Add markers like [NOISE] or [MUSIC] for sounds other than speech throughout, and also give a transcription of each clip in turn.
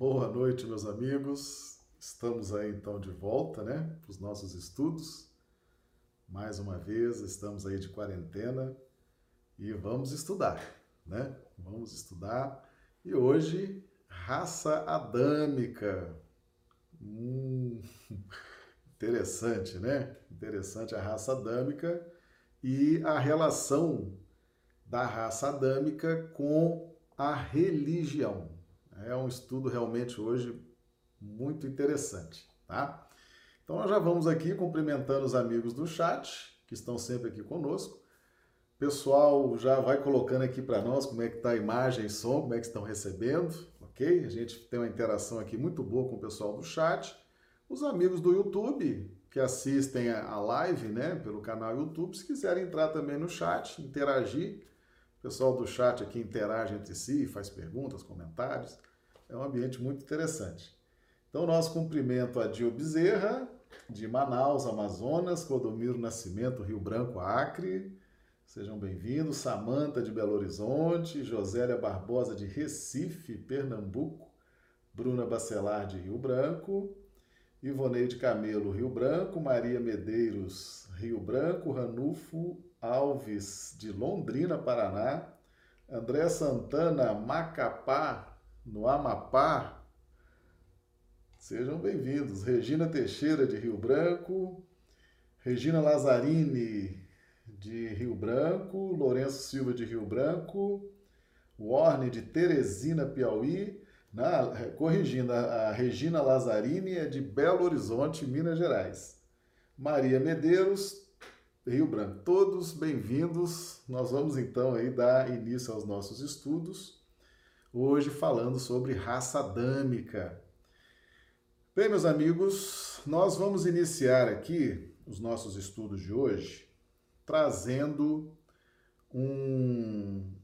Boa noite, meus amigos. Estamos aí então de volta, né, para os nossos estudos. Mais uma vez, estamos aí de quarentena e vamos estudar, né? Vamos estudar. E hoje, raça adâmica. Hum, [LAUGHS] interessante, né? Interessante a raça adâmica e a relação da raça adâmica com a religião. É um estudo realmente hoje muito interessante, tá? Então nós já vamos aqui cumprimentando os amigos do chat, que estão sempre aqui conosco. Pessoal já vai colocando aqui para nós como é que está a imagem e som, como é que estão recebendo, ok? A gente tem uma interação aqui muito boa com o pessoal do chat. Os amigos do YouTube, que assistem a live, né, pelo canal YouTube, se quiserem entrar também no chat, interagir, o pessoal do chat aqui interage entre si, faz perguntas, comentários. É um ambiente muito interessante. Então, nosso cumprimento a Dio Bezerra, de Manaus, Amazonas, Clodomiro Nascimento, Rio Branco, Acre. Sejam bem-vindos. Samanta, de Belo Horizonte, Josélia Barbosa, de Recife, Pernambuco, Bruna Bacelar, de Rio Branco, Ivoneide Camelo, Rio Branco, Maria Medeiros, Rio Branco, Ranulfo Alves, de Londrina, Paraná, André Santana, Macapá, no Amapá. Sejam bem-vindos. Regina Teixeira, de Rio Branco, Regina Lazzarini, de Rio Branco, Lourenço Silva, de Rio Branco, Warne, de Teresina, Piauí, na, corrigindo, a Regina Lazzarini é de Belo Horizonte, Minas Gerais. Maria Medeiros, Rio Branco. Todos bem-vindos. Nós vamos então aí dar início aos nossos estudos. Hoje falando sobre raça adâmica. Bem, meus amigos, nós vamos iniciar aqui os nossos estudos de hoje trazendo um,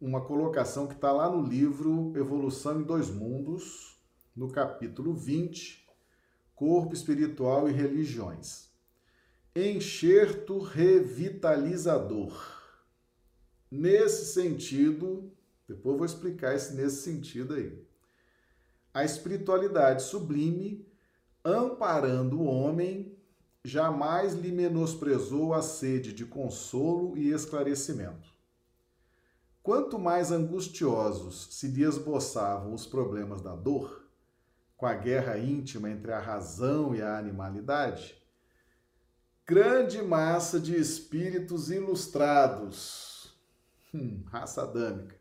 uma colocação que está lá no livro Evolução em Dois Mundos, no capítulo 20, Corpo Espiritual e Religiões. Enxerto revitalizador. Nesse sentido, depois vou explicar esse nesse sentido aí. A espiritualidade sublime, amparando o homem, jamais lhe menosprezou a sede de consolo e esclarecimento Quanto mais angustiosos se lhe esboçavam os problemas da dor, com a guerra íntima entre a razão e a animalidade, grande massa de espíritos ilustrados, hum, raça adâmica,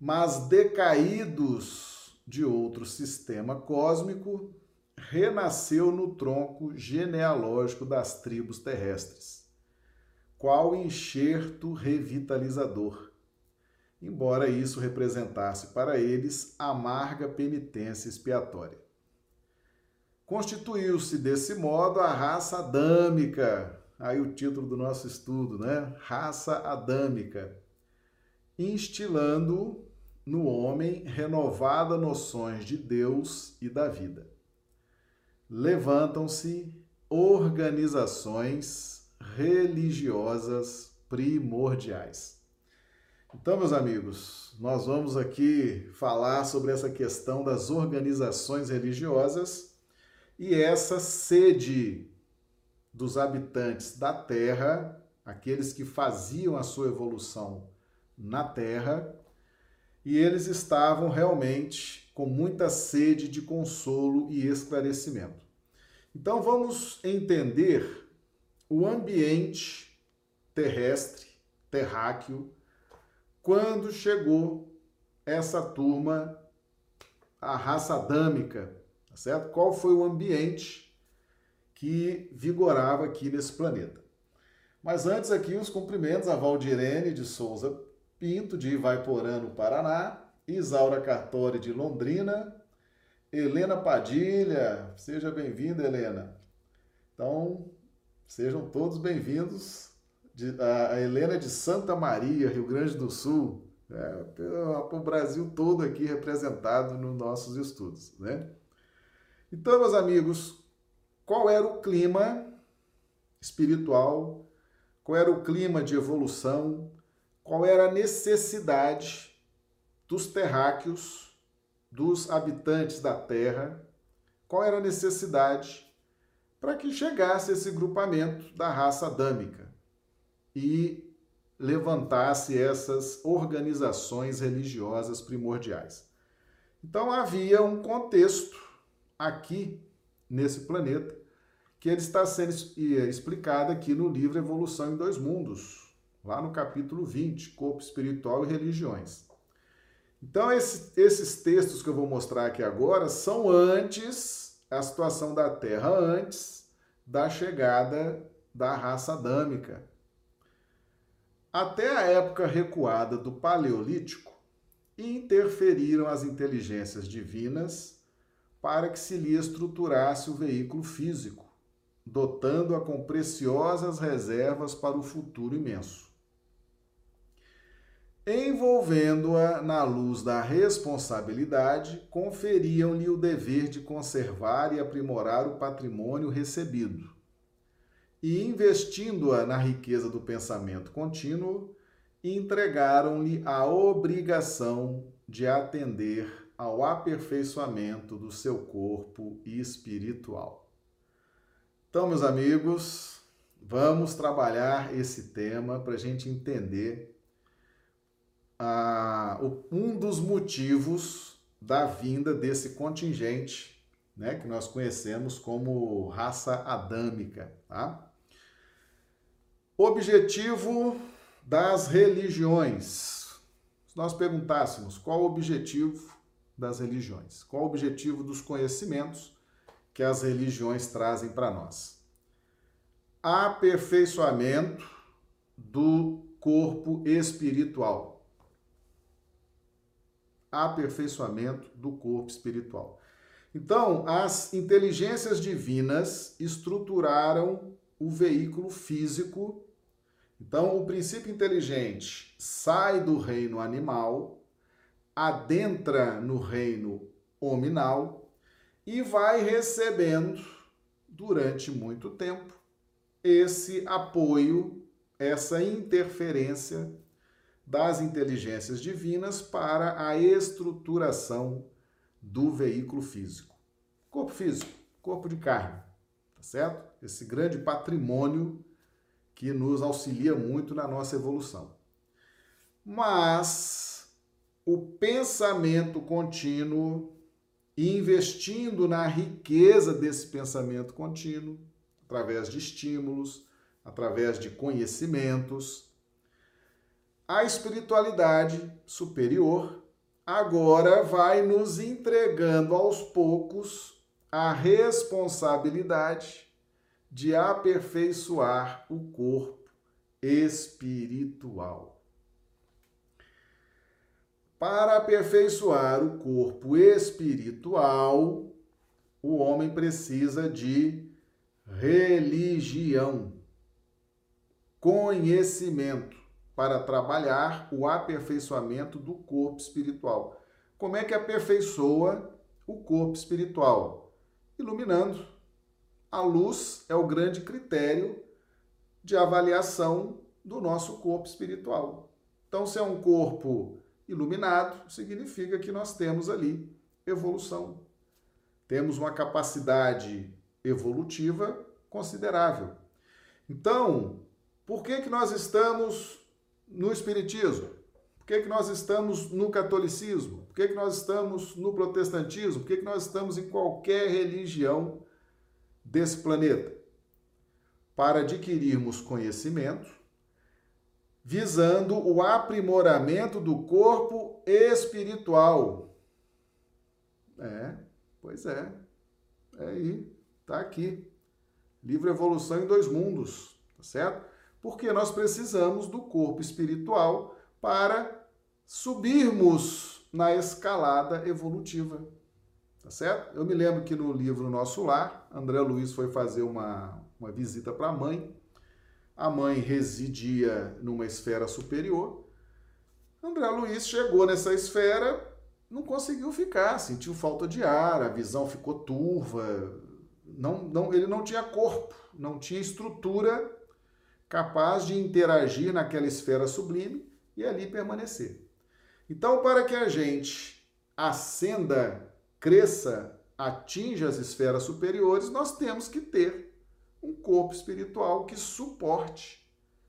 mas decaídos de outro sistema cósmico, renasceu no tronco genealógico das tribos terrestres, qual enxerto revitalizador embora isso representasse para eles amarga penitência expiatória. Constituiu-se desse modo a raça adâmica, aí o título do nosso estudo, né? Raça adâmica, instilando no homem renovadas noções de Deus e da vida. Levantam-se organizações religiosas primordiais. Então, meus amigos, nós vamos aqui falar sobre essa questão das organizações religiosas e essa sede dos habitantes da Terra, aqueles que faziam a sua evolução na Terra, e eles estavam realmente com muita sede de consolo e esclarecimento. Então vamos entender o ambiente terrestre, terráqueo, quando chegou essa turma, a raça adâmica, tá certo? Qual foi o ambiente que vigorava aqui nesse planeta? Mas antes aqui os cumprimentos a Valdirene de Souza Pinto, de Ivaiporã, Paraná, Isaura Cartori, de Londrina, Helena Padilha, seja bem-vinda, Helena. Então, sejam todos bem-vindos a Helena de Santa Maria, Rio Grande do Sul, né? o Brasil todo aqui representado nos nossos estudos. Né? Então, meus amigos, qual era o clima espiritual, qual era o clima de evolução, qual era a necessidade dos terráqueos dos habitantes da Terra, qual era a necessidade para que chegasse esse grupamento da raça adâmica e levantasse essas organizações religiosas primordiais. Então havia um contexto aqui nesse planeta que ele está sendo explicado aqui no livro Evolução em Dois Mundos, lá no capítulo 20, Corpo Espiritual e Religiões. Então, esse, esses textos que eu vou mostrar aqui agora são antes, a situação da Terra antes da chegada da raça adâmica. Até a época recuada do Paleolítico, interferiram as inteligências divinas para que se lhe estruturasse o veículo físico, dotando-a com preciosas reservas para o futuro imenso. Envolvendo-a na luz da responsabilidade, conferiam-lhe o dever de conservar e aprimorar o patrimônio recebido. E investindo-a na riqueza do pensamento contínuo, entregaram-lhe a obrigação de atender ao aperfeiçoamento do seu corpo espiritual. Então, meus amigos, vamos trabalhar esse tema para a gente entender ah, um dos motivos da vinda desse contingente, né, que nós conhecemos como raça adâmica. Tá? Objetivo das religiões. Se nós perguntássemos qual o objetivo das religiões, qual o objetivo dos conhecimentos, que as religiões trazem para nós. Aperfeiçoamento do corpo espiritual. Aperfeiçoamento do corpo espiritual. Então, as inteligências divinas estruturaram o veículo físico. Então, o princípio inteligente sai do reino animal, adentra no reino hominal e vai recebendo durante muito tempo esse apoio, essa interferência das inteligências divinas para a estruturação do veículo físico. Corpo físico, corpo de carne, tá certo? Esse grande patrimônio que nos auxilia muito na nossa evolução. Mas o pensamento contínuo investindo na riqueza desse pensamento contínuo, através de estímulos, através de conhecimentos. A espiritualidade superior agora vai nos entregando aos poucos a responsabilidade de aperfeiçoar o corpo espiritual. Para aperfeiçoar o corpo espiritual, o homem precisa de religião, conhecimento, para trabalhar o aperfeiçoamento do corpo espiritual. Como é que aperfeiçoa o corpo espiritual? Iluminando. A luz é o grande critério de avaliação do nosso corpo espiritual. Então, se é um corpo Iluminado significa que nós temos ali evolução. Temos uma capacidade evolutiva considerável. Então, por que, que nós estamos no Espiritismo? Por que, que nós estamos no catolicismo? Por que, que nós estamos no protestantismo? Por que, que nós estamos em qualquer religião desse planeta? Para adquirirmos conhecimento visando o aprimoramento do corpo espiritual. É, pois é. É aí, tá aqui. Livro Evolução em Dois Mundos, tá certo? Porque nós precisamos do corpo espiritual para subirmos na escalada evolutiva. Tá certo? Eu me lembro que no livro Nosso Lar, André Luiz foi fazer uma, uma visita para a mãe a mãe residia numa esfera superior. André Luiz chegou nessa esfera, não conseguiu ficar, sentiu falta de ar, a visão ficou turva, não, não, ele não tinha corpo, não tinha estrutura capaz de interagir naquela esfera sublime e ali permanecer. Então, para que a gente ascenda, cresça, atinja as esferas superiores, nós temos que ter um corpo espiritual que suporte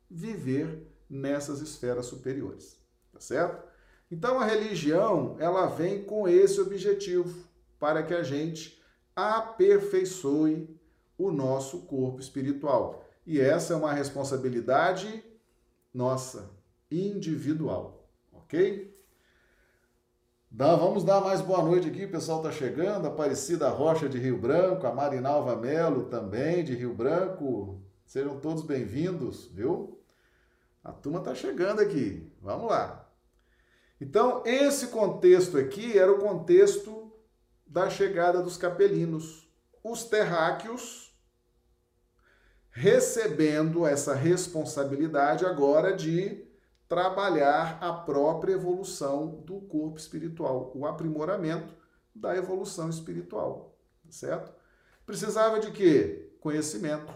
viver nessas esferas superiores, tá certo? Então a religião, ela vem com esse objetivo, para que a gente aperfeiçoe o nosso corpo espiritual. E essa é uma responsabilidade nossa, individual, ok? Dá, vamos dar mais boa noite aqui, o pessoal está chegando. Aparecida Rocha de Rio Branco, a Marinalva Melo também de Rio Branco. Sejam todos bem-vindos, viu? A turma está chegando aqui. Vamos lá. Então, esse contexto aqui era o contexto da chegada dos capelinos. Os terráqueos recebendo essa responsabilidade agora de trabalhar a própria evolução do corpo espiritual, o aprimoramento da evolução espiritual, certo? Precisava de quê? Conhecimento.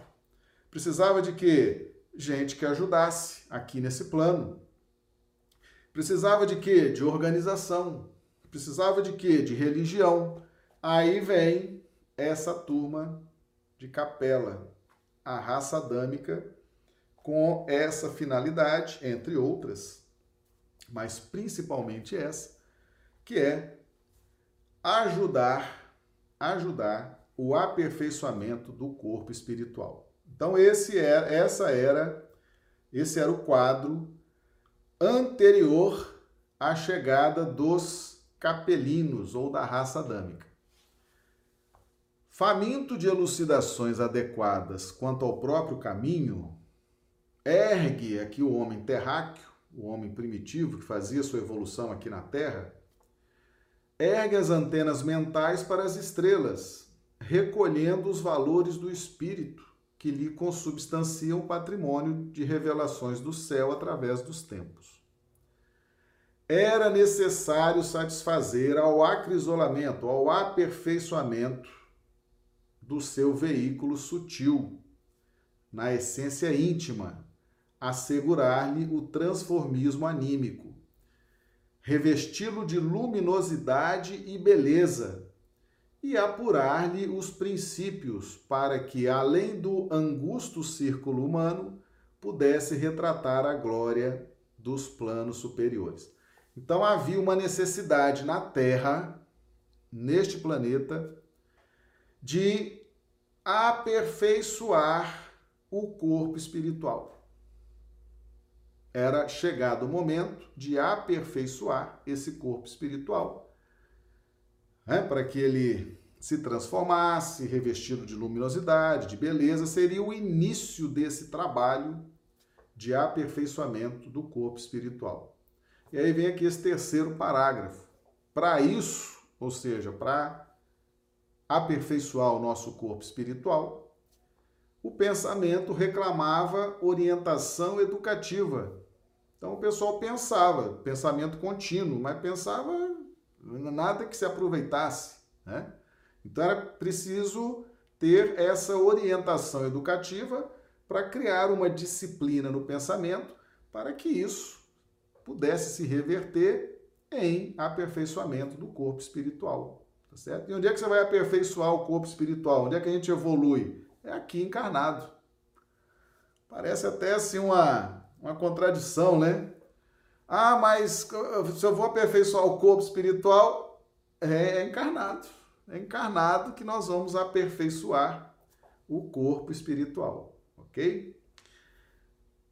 Precisava de quê? Gente que ajudasse aqui nesse plano. Precisava de quê? De organização. Precisava de quê? De religião. Aí vem essa turma de capela, a raça adâmica, com essa finalidade, entre outras, mas principalmente essa, que é ajudar, ajudar o aperfeiçoamento do corpo espiritual. Então esse era, essa era, esse era o quadro anterior à chegada dos capelinos ou da raça adâmica. Faminto de elucidações adequadas quanto ao próprio caminho, ergue aqui o homem terráqueo, o homem primitivo que fazia sua evolução aqui na Terra, ergue as antenas mentais para as estrelas, recolhendo os valores do espírito que lhe consubstanciam o patrimônio de revelações do céu através dos tempos. Era necessário satisfazer ao acrisolamento, ao aperfeiçoamento do seu veículo sutil, na essência íntima, assegurar-lhe o transformismo anímico, revesti-lo de luminosidade e beleza, e apurar-lhe os princípios para que, além do angusto círculo humano, pudesse retratar a glória dos planos superiores. Então havia uma necessidade na Terra, neste planeta, de aperfeiçoar o corpo espiritual. Era chegado o momento de aperfeiçoar esse corpo espiritual né, para que ele se transformasse, revestido de luminosidade, de beleza, seria o início desse trabalho de aperfeiçoamento do corpo espiritual. E aí vem aqui esse terceiro parágrafo. Para isso, ou seja, para aperfeiçoar o nosso corpo espiritual, o pensamento reclamava orientação educativa. Então o pessoal pensava, pensamento contínuo, mas pensava nada que se aproveitasse, né? Então era preciso ter essa orientação educativa para criar uma disciplina no pensamento para que isso pudesse se reverter em aperfeiçoamento do corpo espiritual, tá certo? E onde é que você vai aperfeiçoar o corpo espiritual? Onde é que a gente evolui? É aqui encarnado. Parece até assim uma, uma contradição, né? Ah, mas se eu vou aperfeiçoar o corpo espiritual, é, é encarnado. É encarnado que nós vamos aperfeiçoar o corpo espiritual, ok?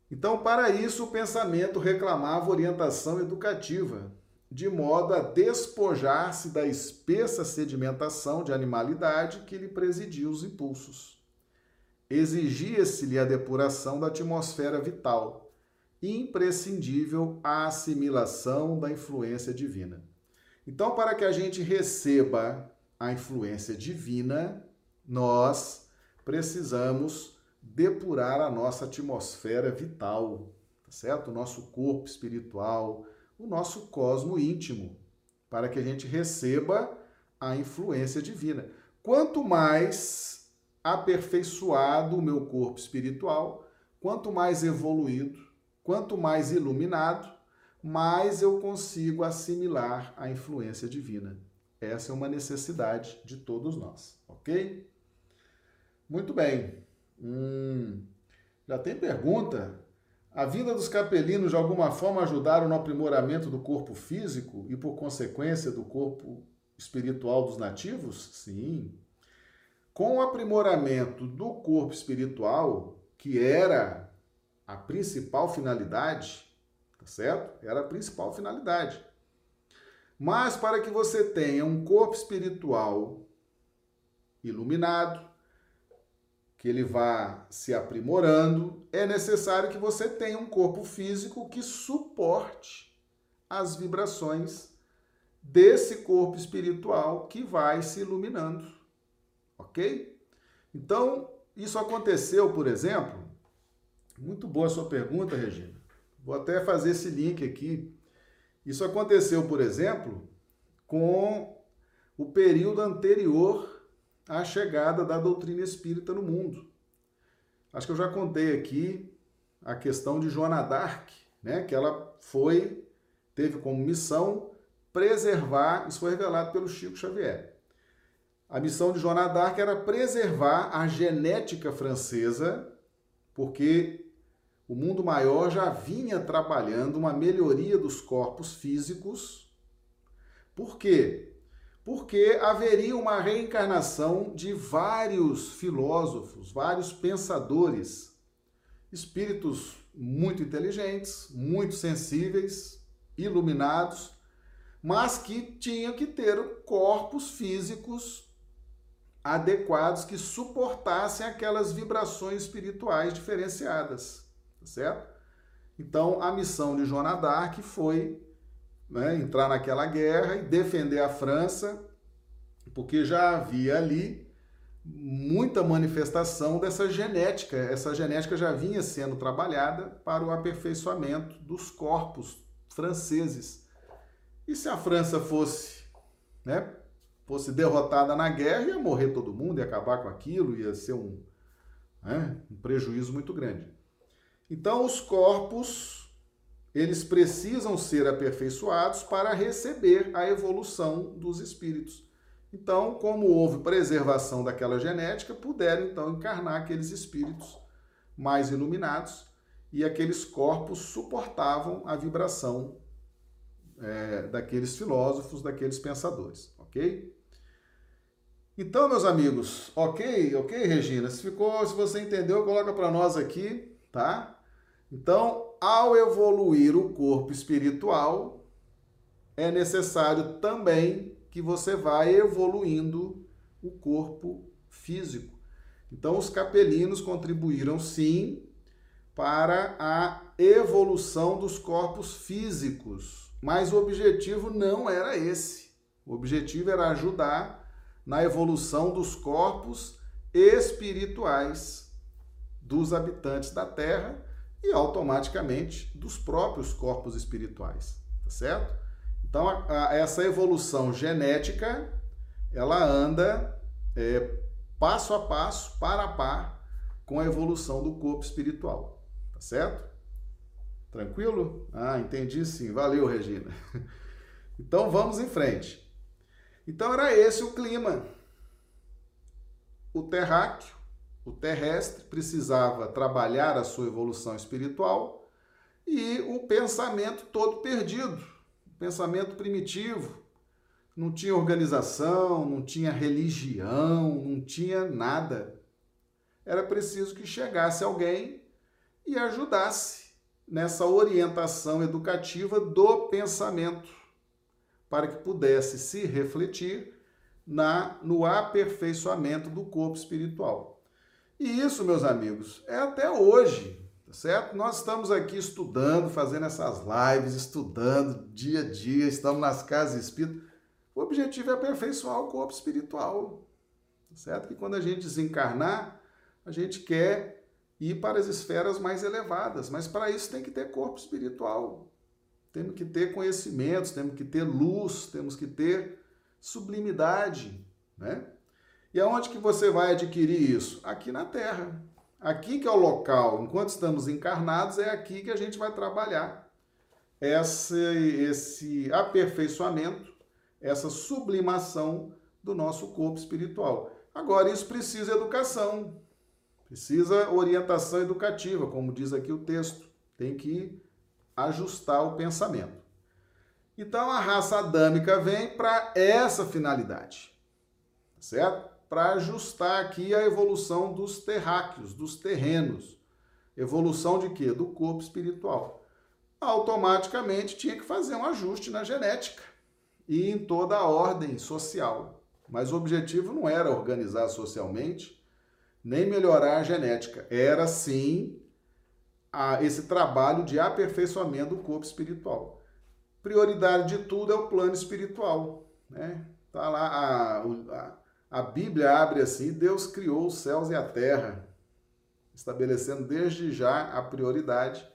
Então, para isso, o pensamento reclamava orientação educativa, de modo a despojar-se da espessa sedimentação de animalidade que lhe presidia os impulsos. Exigia-se-lhe a depuração da atmosfera vital, imprescindível a assimilação da influência divina. Então, para que a gente receba a influência divina, nós precisamos depurar a nossa atmosfera vital, tá certo? O nosso corpo espiritual, o nosso cosmo íntimo, para que a gente receba a influência divina. Quanto mais aperfeiçoado o meu corpo espiritual, quanto mais evoluído, quanto mais iluminado, mais eu consigo assimilar a influência divina. Essa é uma necessidade de todos nós, ok? Muito bem. Hum, já tem pergunta? A vinda dos capelinos de alguma forma ajudaram no aprimoramento do corpo físico e, por consequência, do corpo espiritual dos nativos? Sim. Com o aprimoramento do corpo espiritual, que era a principal finalidade, tá certo? Era a principal finalidade. Mas para que você tenha um corpo espiritual iluminado, que ele vá se aprimorando, é necessário que você tenha um corpo físico que suporte as vibrações desse corpo espiritual que vai se iluminando. Ok? Então, isso aconteceu, por exemplo. Muito boa sua pergunta, Regina. Vou até fazer esse link aqui. Isso aconteceu, por exemplo, com o período anterior a chegada da doutrina espírita no mundo. Acho que eu já contei aqui a questão de Joana d'Arc, né, que ela foi, teve como missão preservar, isso foi revelado pelo Chico Xavier. A missão de Joana d'Arc era preservar a genética francesa, porque o mundo maior já vinha trabalhando uma melhoria dos corpos físicos. Por quê? Porque haveria uma reencarnação de vários filósofos, vários pensadores, espíritos muito inteligentes, muito sensíveis, iluminados, mas que tinham que ter corpos físicos adequados que suportassem aquelas vibrações espirituais diferenciadas, tá certo? Então, a missão de Joana d'Arc foi né, entrar naquela guerra e defender a França, porque já havia ali muita manifestação dessa genética. Essa genética já vinha sendo trabalhada para o aperfeiçoamento dos corpos franceses. E se a França fosse, né, fosse derrotada na guerra, ia morrer todo mundo, ia acabar com aquilo, ia ser um, né, um prejuízo muito grande. Então, os corpos eles precisam ser aperfeiçoados para receber a evolução dos espíritos. Então, como houve preservação daquela genética, puderam então encarnar aqueles espíritos mais iluminados e aqueles corpos suportavam a vibração é, daqueles filósofos, daqueles pensadores, ok? Então, meus amigos, ok, ok, Regina? Se ficou, se você entendeu, coloca para nós aqui, tá? Então, ao evoluir o corpo espiritual, é necessário também que você vá evoluindo o corpo físico. Então, os capelinos contribuíram sim para a evolução dos corpos físicos, mas o objetivo não era esse. O objetivo era ajudar na evolução dos corpos espirituais dos habitantes da Terra e automaticamente dos próprios corpos espirituais, tá certo? Então, a, a, essa evolução genética, ela anda é, passo a passo, par a par, com a evolução do corpo espiritual, tá certo? Tranquilo? Ah, entendi sim. Valeu, Regina. [LAUGHS] Então, vamos em frente. Então, era esse o clima. O terráqueo o terrestre precisava trabalhar a sua evolução espiritual e o pensamento todo perdido, pensamento primitivo. Não tinha organização, não tinha religião, não tinha nada. Era preciso que chegasse alguém e ajudasse nessa orientação educativa do pensamento, para que pudesse se refletir na no aperfeiçoamento do corpo espiritual. E isso, meus amigos, é até hoje, tá certo? Nós estamos aqui estudando, fazendo essas lives, estudando dia a dia, estamos nas casas espíritas. O objetivo é aperfeiçoar o corpo espiritual, tá certo? Que quando a gente desencarnar, a gente quer ir para as esferas mais elevadas, mas para isso tem que ter corpo espiritual. Temos que ter conhecimentos, temos que ter luz, temos que ter sublimidade, né? E aonde que você vai adquirir isso? Aqui na Terra. Aqui que é o local, enquanto estamos encarnados, é aqui que a gente vai trabalhar esse, esse aperfeiçoamento, essa sublimação do nosso corpo espiritual. Agora, isso precisa educação, precisa orientação educativa, como diz aqui o texto. Tem que ajustar o pensamento. Então, a raça adâmica vem para essa finalidade, certo? Para ajustar aqui a evolução dos terráqueos, dos terrenos. Evolução de quê? Do corpo espiritual. Automaticamente tinha que fazer um ajuste na genética e em toda a ordem social. Mas o objetivo não era organizar socialmente, nem melhorar a genética. Era sim a, esse trabalho de aperfeiçoamento do corpo espiritual. Prioridade de tudo é o plano espiritual. Né? Bíblia abre assim: Deus criou os céus e a terra, estabelecendo desde já a prioridade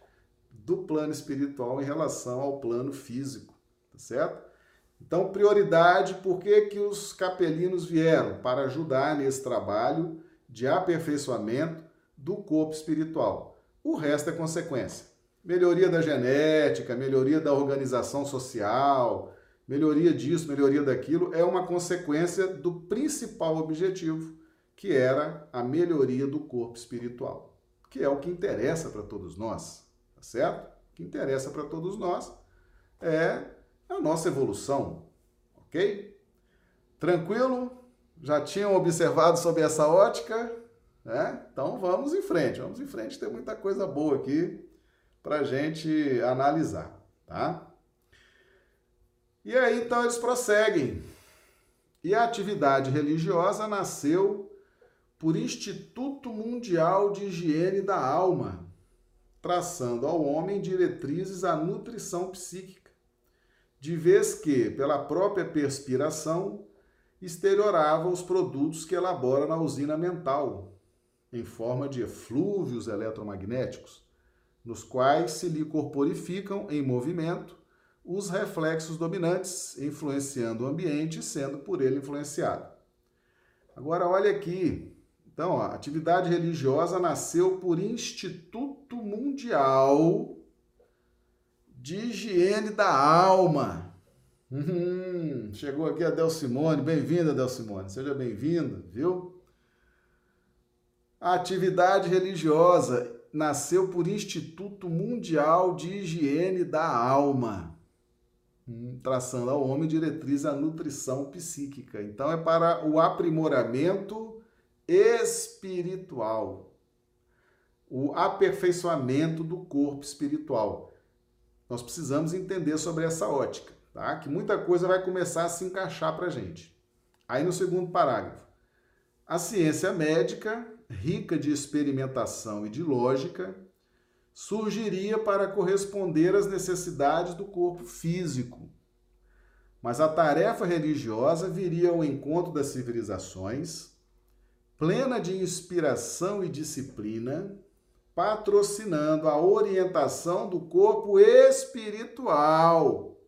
do plano espiritual em relação ao plano físico, tá certo? Então, prioridade, por que, que os capelinos vieram? Para ajudar nesse trabalho de aperfeiçoamento do corpo espiritual. O resto é consequência. Melhoria da genética, melhoria da organização social, melhoria disso, melhoria daquilo, é uma consequência do principal objetivo, que era a melhoria do corpo espiritual, que é o que interessa para todos nós, tá certo? O que interessa para todos nós é a nossa evolução, ok? Tranquilo? Já tinham observado sobre essa ótica? Né? Então vamos em frente, vamos em frente, tem muita coisa boa aqui para gente analisar, tá? E aí então eles prosseguem. E a atividade religiosa nasceu por Instituto Mundial de Higiene da Alma, traçando ao homem diretrizes à nutrição psíquica, de vez que, pela própria perspiração, exteriorava os produtos que elabora na usina mental, em forma de eflúvios eletromagnéticos, nos quais se lhe corporificam em movimento os reflexos dominantes, influenciando o ambiente, sendo por ele influenciado. Agora, olha aqui. Então, a atividade religiosa nasceu por Instituto Mundial de Higiene da Alma. Uhum, chegou aqui a Del Simone. Bem-vinda, Del Simone. Seja bem-vinda, viu? A atividade religiosa nasceu por Instituto Mundial de Higiene da Alma, hum, traçando ao homem diretriz a nutrição psíquica. Então é para o aprimoramento espiritual, o aperfeiçoamento do corpo espiritual. Nós precisamos entender sobre essa ótica, tá? Que muita coisa vai começar a se encaixar para a gente. Aí no segundo parágrafo, a ciência médica rica de experimentação e de lógica, surgiria para corresponder às necessidades do corpo físico. Mas a tarefa religiosa viria ao encontro das civilizações, plena de inspiração e disciplina, patrocinando a orientação do corpo espiritual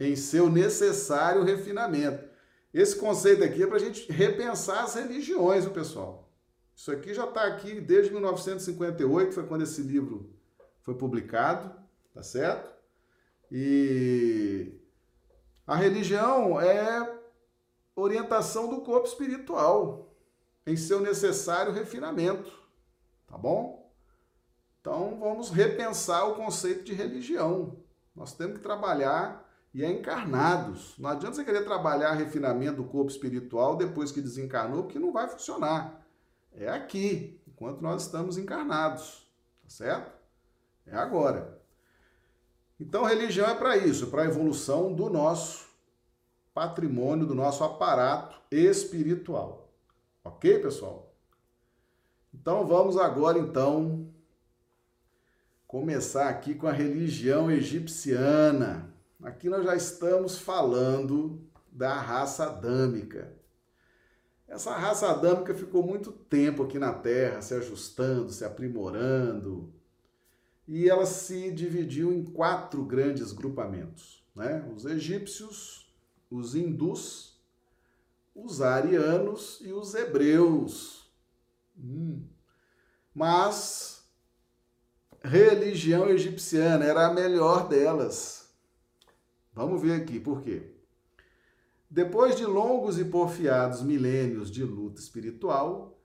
em seu necessário refinamento. Esse conceito aqui é para a gente repensar as religiões, pessoal? Isso aqui já está aqui desde 1958, foi quando esse livro foi publicado, tá certo? E a religião é orientação do corpo espiritual em seu necessário refinamento, tá bom? Então vamos repensar o conceito de religião. Nós temos que trabalhar e é encarnados. Não adianta você querer trabalhar refinamento do corpo espiritual depois que desencarnou, porque não vai funcionar. É aqui, enquanto nós estamos encarnados, tá certo? É agora. Então, religião é para isso, para a evolução do nosso patrimônio, do nosso aparato espiritual. Ok, pessoal? Então, vamos agora, então, começar aqui com a religião egipciana. Aqui nós já estamos falando da raça adâmica. Essa raça adâmica ficou muito tempo aqui na Terra, se ajustando, se aprimorando, e ela se dividiu em quatro grandes grupamentos: né? os egípcios, os hindus, os arianos e os hebreus. Hum. Mas religião egipciana era a melhor delas. Vamos ver aqui por quê. Depois de longos e porfiados milênios de luta espiritual,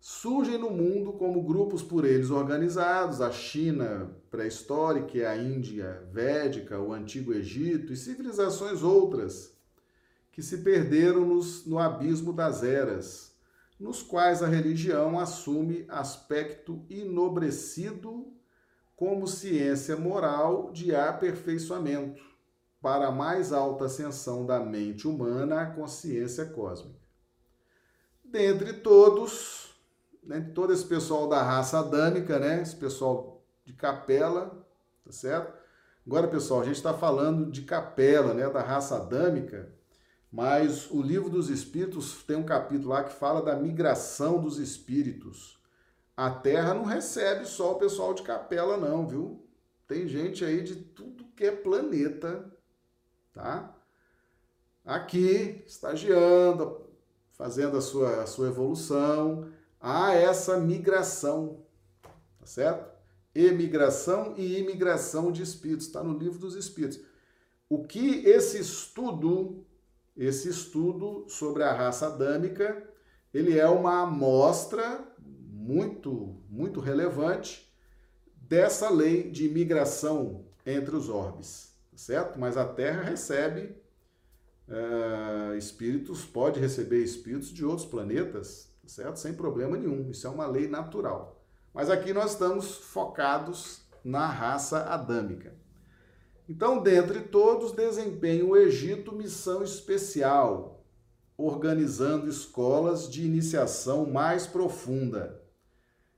surgem no mundo como grupos por eles organizados, a China pré-histórica, a Índia védica, o Antigo Egito e civilizações outras que se perderam nos, no abismo das eras, nos quais a religião assume aspecto enobrecido como ciência moral de aperfeiçoamento para a mais alta ascensão da mente humana à consciência cósmica. Dentre todos, né, todo esse pessoal da raça adâmica, né, esse pessoal de capela, tá certo? Agora, pessoal, a gente está falando de capela, né, da raça adâmica, mas o livro dos Espíritos tem um capítulo lá que fala da migração dos espíritos. A Terra não recebe só o pessoal de capela, não, viu? Tem gente aí de tudo que é planeta, tá? Aqui, estagiando, fazendo a sua, a sua evolução, há essa migração, tá certo? Emigração e imigração de espíritos, está no livro dos espíritos. O que esse estudo, esse estudo sobre a raça adâmica, ele é uma amostra muito, muito relevante dessa lei de imigração entre os orbes certo? Mas a Terra recebe uh, espíritos, pode receber espíritos de outros planetas, certo? Sem problema nenhum. Isso é uma lei natural. Mas aqui nós estamos focados na raça adâmica. Então, dentre todos, desempenha o Egito missão especial, organizando escolas de iniciação mais profunda.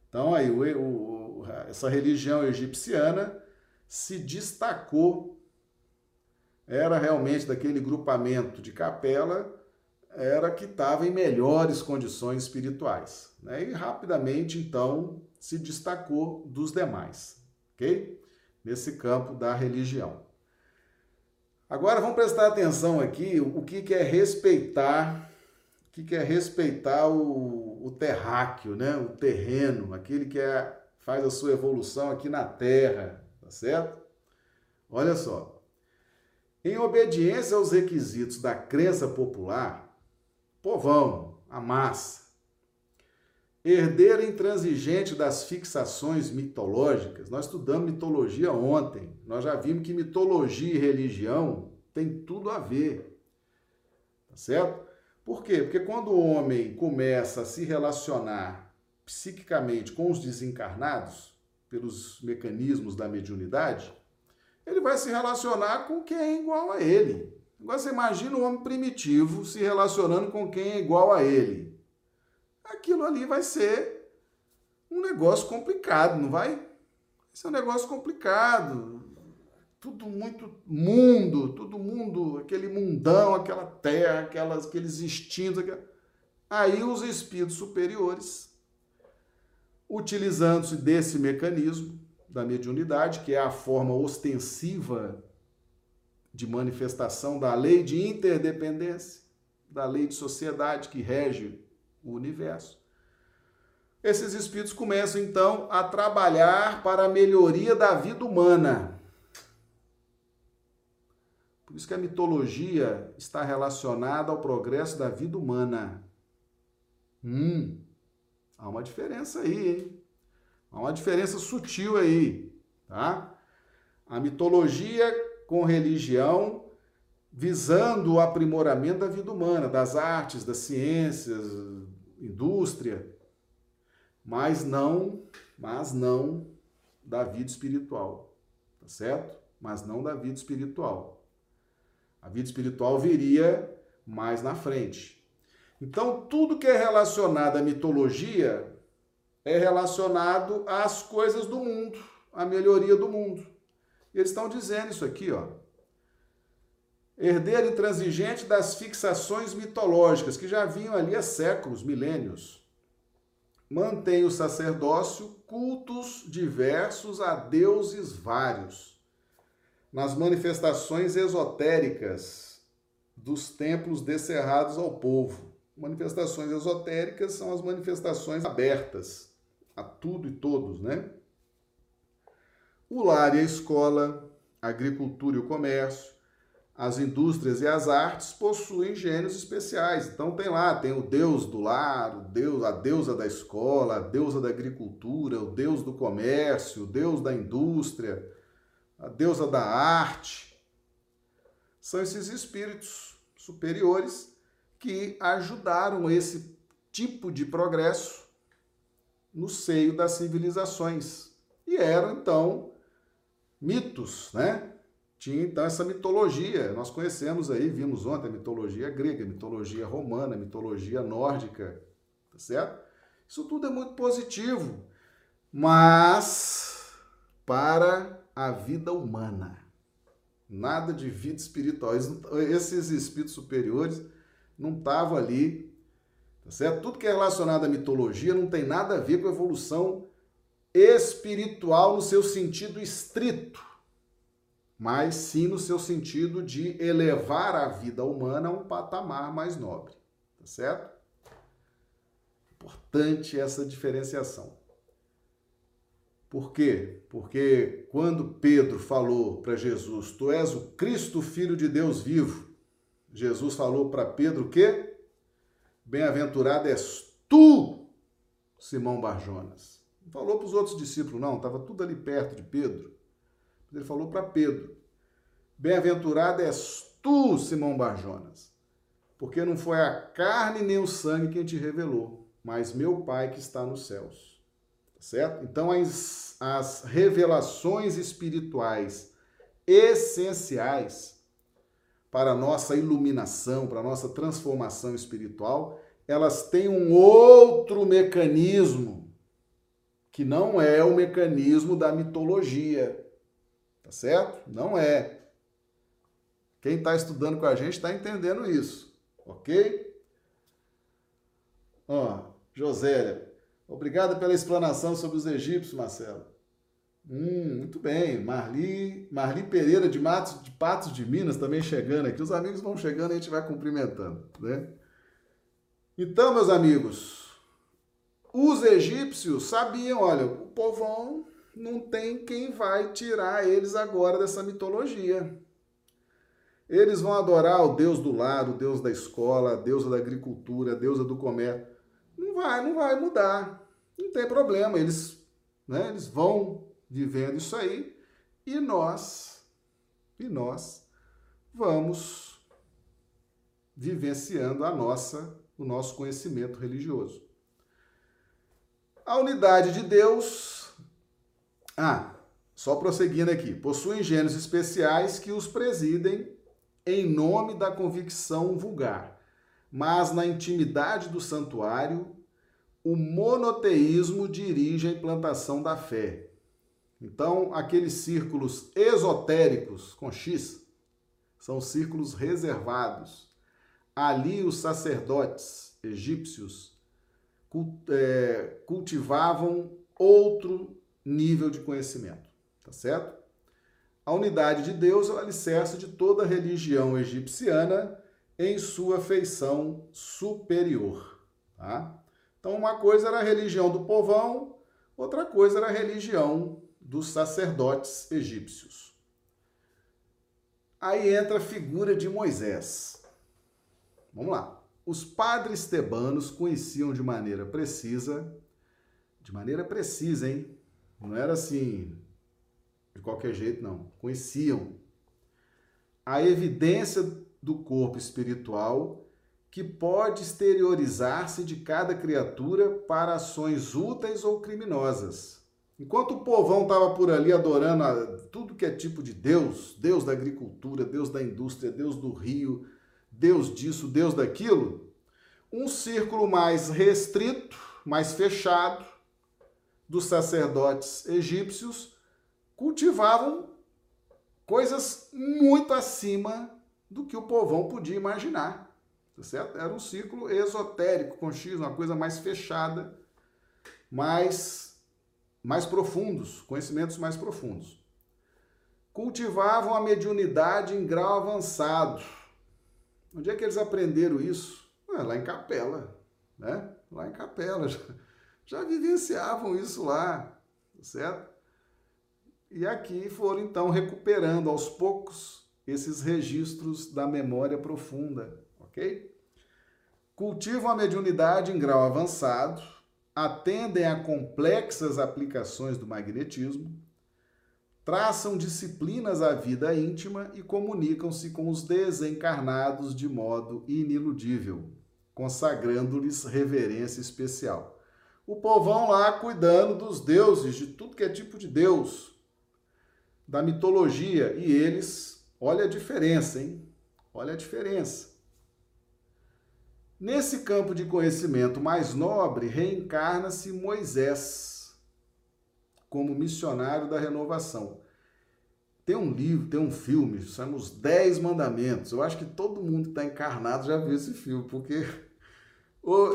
Então, aí, o, o, essa religião egipciana se destacou era realmente daquele grupamento de capela, era que estava em melhores condições espirituais. Né? E rapidamente, então, se destacou dos demais, ok? Nesse campo da religião. Agora vamos prestar atenção aqui o que, que é respeitar, o que, que é respeitar o, o terráqueo, né? o terreno, aquele que é, faz a sua evolução aqui na Terra, tá certo? Olha só, em obediência aos requisitos da crença popular, povão, a massa, herdeira intransigente das fixações mitológicas, nós estudamos mitologia ontem, nós já vimos que mitologia e religião tem tudo a ver, tá certo? Por quê? Porque quando o homem começa a se relacionar psiquicamente com os desencarnados, pelos mecanismos da mediunidade, ele vai se relacionar com quem é igual a ele. Agora você imagina um homem primitivo se relacionando com quem é igual a ele. Aquilo ali vai ser um negócio complicado, não vai? Vai ser um negócio complicado. Tudo muito mundo, todo mundo, aquele mundão, aquela terra, aquelas, aqueles instintos. Aquela... Aí os espíritos superiores, utilizando-se desse mecanismo, da mediunidade, que é a forma ostensiva de manifestação da lei de interdependência, da lei de sociedade que rege o universo. Esses espíritos começam então a trabalhar para a melhoria da vida humana. Por isso que a mitologia está relacionada ao progresso da vida humana. Hum, há uma diferença aí, hein? Há uma diferença sutil aí, tá? A mitologia com religião visando o aprimoramento da vida humana, das artes, das ciências, indústria, mas não, mas não da vida espiritual, tá certo? Mas não da vida espiritual. A vida espiritual viria mais na frente. Então, tudo que é relacionado à mitologia é relacionado às coisas do mundo, à melhoria do mundo. E eles estão dizendo isso aqui, ó. Herdeiro intransigente das fixações mitológicas que já vinham ali há séculos, milênios. Mantém o sacerdócio cultos diversos a deuses vários. Nas manifestações esotéricas dos templos descerrados ao povo. Manifestações esotéricas são as manifestações abertas a tudo e todos, né? o lar e a escola, a agricultura e o comércio, as indústrias e as artes possuem gênios especiais. Então tem lá, tem o deus do lar, o deus, a deusa da escola, a deusa da agricultura, o deus do comércio, o deus da indústria, a deusa da arte. São esses espíritos superiores que ajudaram esse tipo de progresso no seio das civilizações. E eram então mitos, né? tinha então essa mitologia. Nós conhecemos aí, vimos ontem a mitologia grega, a mitologia romana, a mitologia nórdica, tá certo? Isso tudo é muito positivo, mas para a vida humana. Nada de vida espiritual. Esses espíritos superiores não estavam ali, tá certo? Tudo que é relacionado à mitologia não tem nada a ver com evolução espiritual no seu sentido estrito mas sim no seu sentido de elevar a vida humana a um patamar mais nobre, tá certo? Importante essa diferenciação. Por quê? Porque quando Pedro falou para Jesus, tu és o Cristo, filho de Deus vivo, Jesus falou para Pedro o quê? Bem-aventurado és tu, Simão Barjonas. Não falou para os outros discípulos, não, estava tudo ali perto de Pedro. Ele falou para Pedro: Bem-aventurado és tu, Simão Barjonas, porque não foi a carne nem o sangue quem te revelou, mas meu Pai que está nos céus. Tá certo? Então, as, as revelações espirituais essenciais para a nossa iluminação, para a nossa transformação espiritual, elas têm um outro mecanismo que não é o mecanismo da mitologia. Tá certo? Não é. Quem está estudando com a gente está entendendo isso, ok? Ó, Josélia, obrigado pela explanação sobre os egípcios, Marcelo. Hum, muito bem. Marli, Marli Pereira de Matos de Patos de Minas também chegando aqui. Os amigos vão chegando e a gente vai cumprimentando, né? Então, meus amigos, os egípcios sabiam, olha, o povão não tem quem vai tirar eles agora dessa mitologia. Eles vão adorar o Deus do lar, o Deus da escola, a deusa da agricultura, a deusa do comércio. Não vai, não vai mudar. Não tem problema. Eles, né, eles vão vivendo isso aí e nós, e nós vamos vivenciando a nossa, o nosso conhecimento religioso. A unidade de Deus. Ah, só prosseguindo aqui. Possuem gênios especiais que os presidem em nome da convicção vulgar, mas na intimidade do santuário, o monoteísmo dirige a implantação da fé. Então, aqueles círculos esotéricos com X são círculos reservados. Ali, os sacerdotes egípcios é, cultivavam outro nível de conhecimento, tá certo? A unidade de Deus é o alicerce de toda a religião egipciana em sua feição superior. Tá? Então, uma coisa era a religião do povão, outra coisa era a religião dos sacerdotes egípcios. Aí entra a figura de Moisés. Vamos lá. Os padres tebanos conheciam de maneira precisa, de maneira precisa, hein? Não era assim, de qualquer jeito, não. Conheciam a evidência do corpo espiritual que pode exteriorizar-se de cada criatura para ações úteis ou criminosas. Enquanto o povão estava por ali adorando a, tudo que é tipo de Deus, Deus da agricultura, Deus da indústria, Deus do rio, Deus disso, Deus daquilo, um círculo mais restrito, mais fechado, dos sacerdotes egípcios cultivavam coisas muito acima do que o povão podia imaginar. Tá certo? Era um ciclo esotérico, com X, uma coisa mais fechada, mais, mais profundos, conhecimentos mais profundos. Cultivavam a mediunidade em grau avançado. Onde é que eles aprenderam isso? Lá em Capela, né? Lá em Capela. [LAUGHS] Já, já vivenciavam isso lá, certo? E aqui foram então recuperando aos poucos esses registros da memória profunda, ok? Cultivam a mediunidade em grau avançado, atendem a complexas aplicações do magnetismo, traçam disciplinas à vida íntima e comunicam-se com os desencarnados de modo iniludível, consagrando-lhes reverência especial. O povão lá cuidando dos deuses, de tudo que é tipo de Deus, da mitologia, e eles, olha a diferença, hein? Olha a diferença. Nesse campo de conhecimento mais nobre, reencarna-se Moisés como missionário da renovação. Tem um livro, tem um filme, chama Os Dez Mandamentos. Eu acho que todo mundo que está encarnado já viu esse filme, porque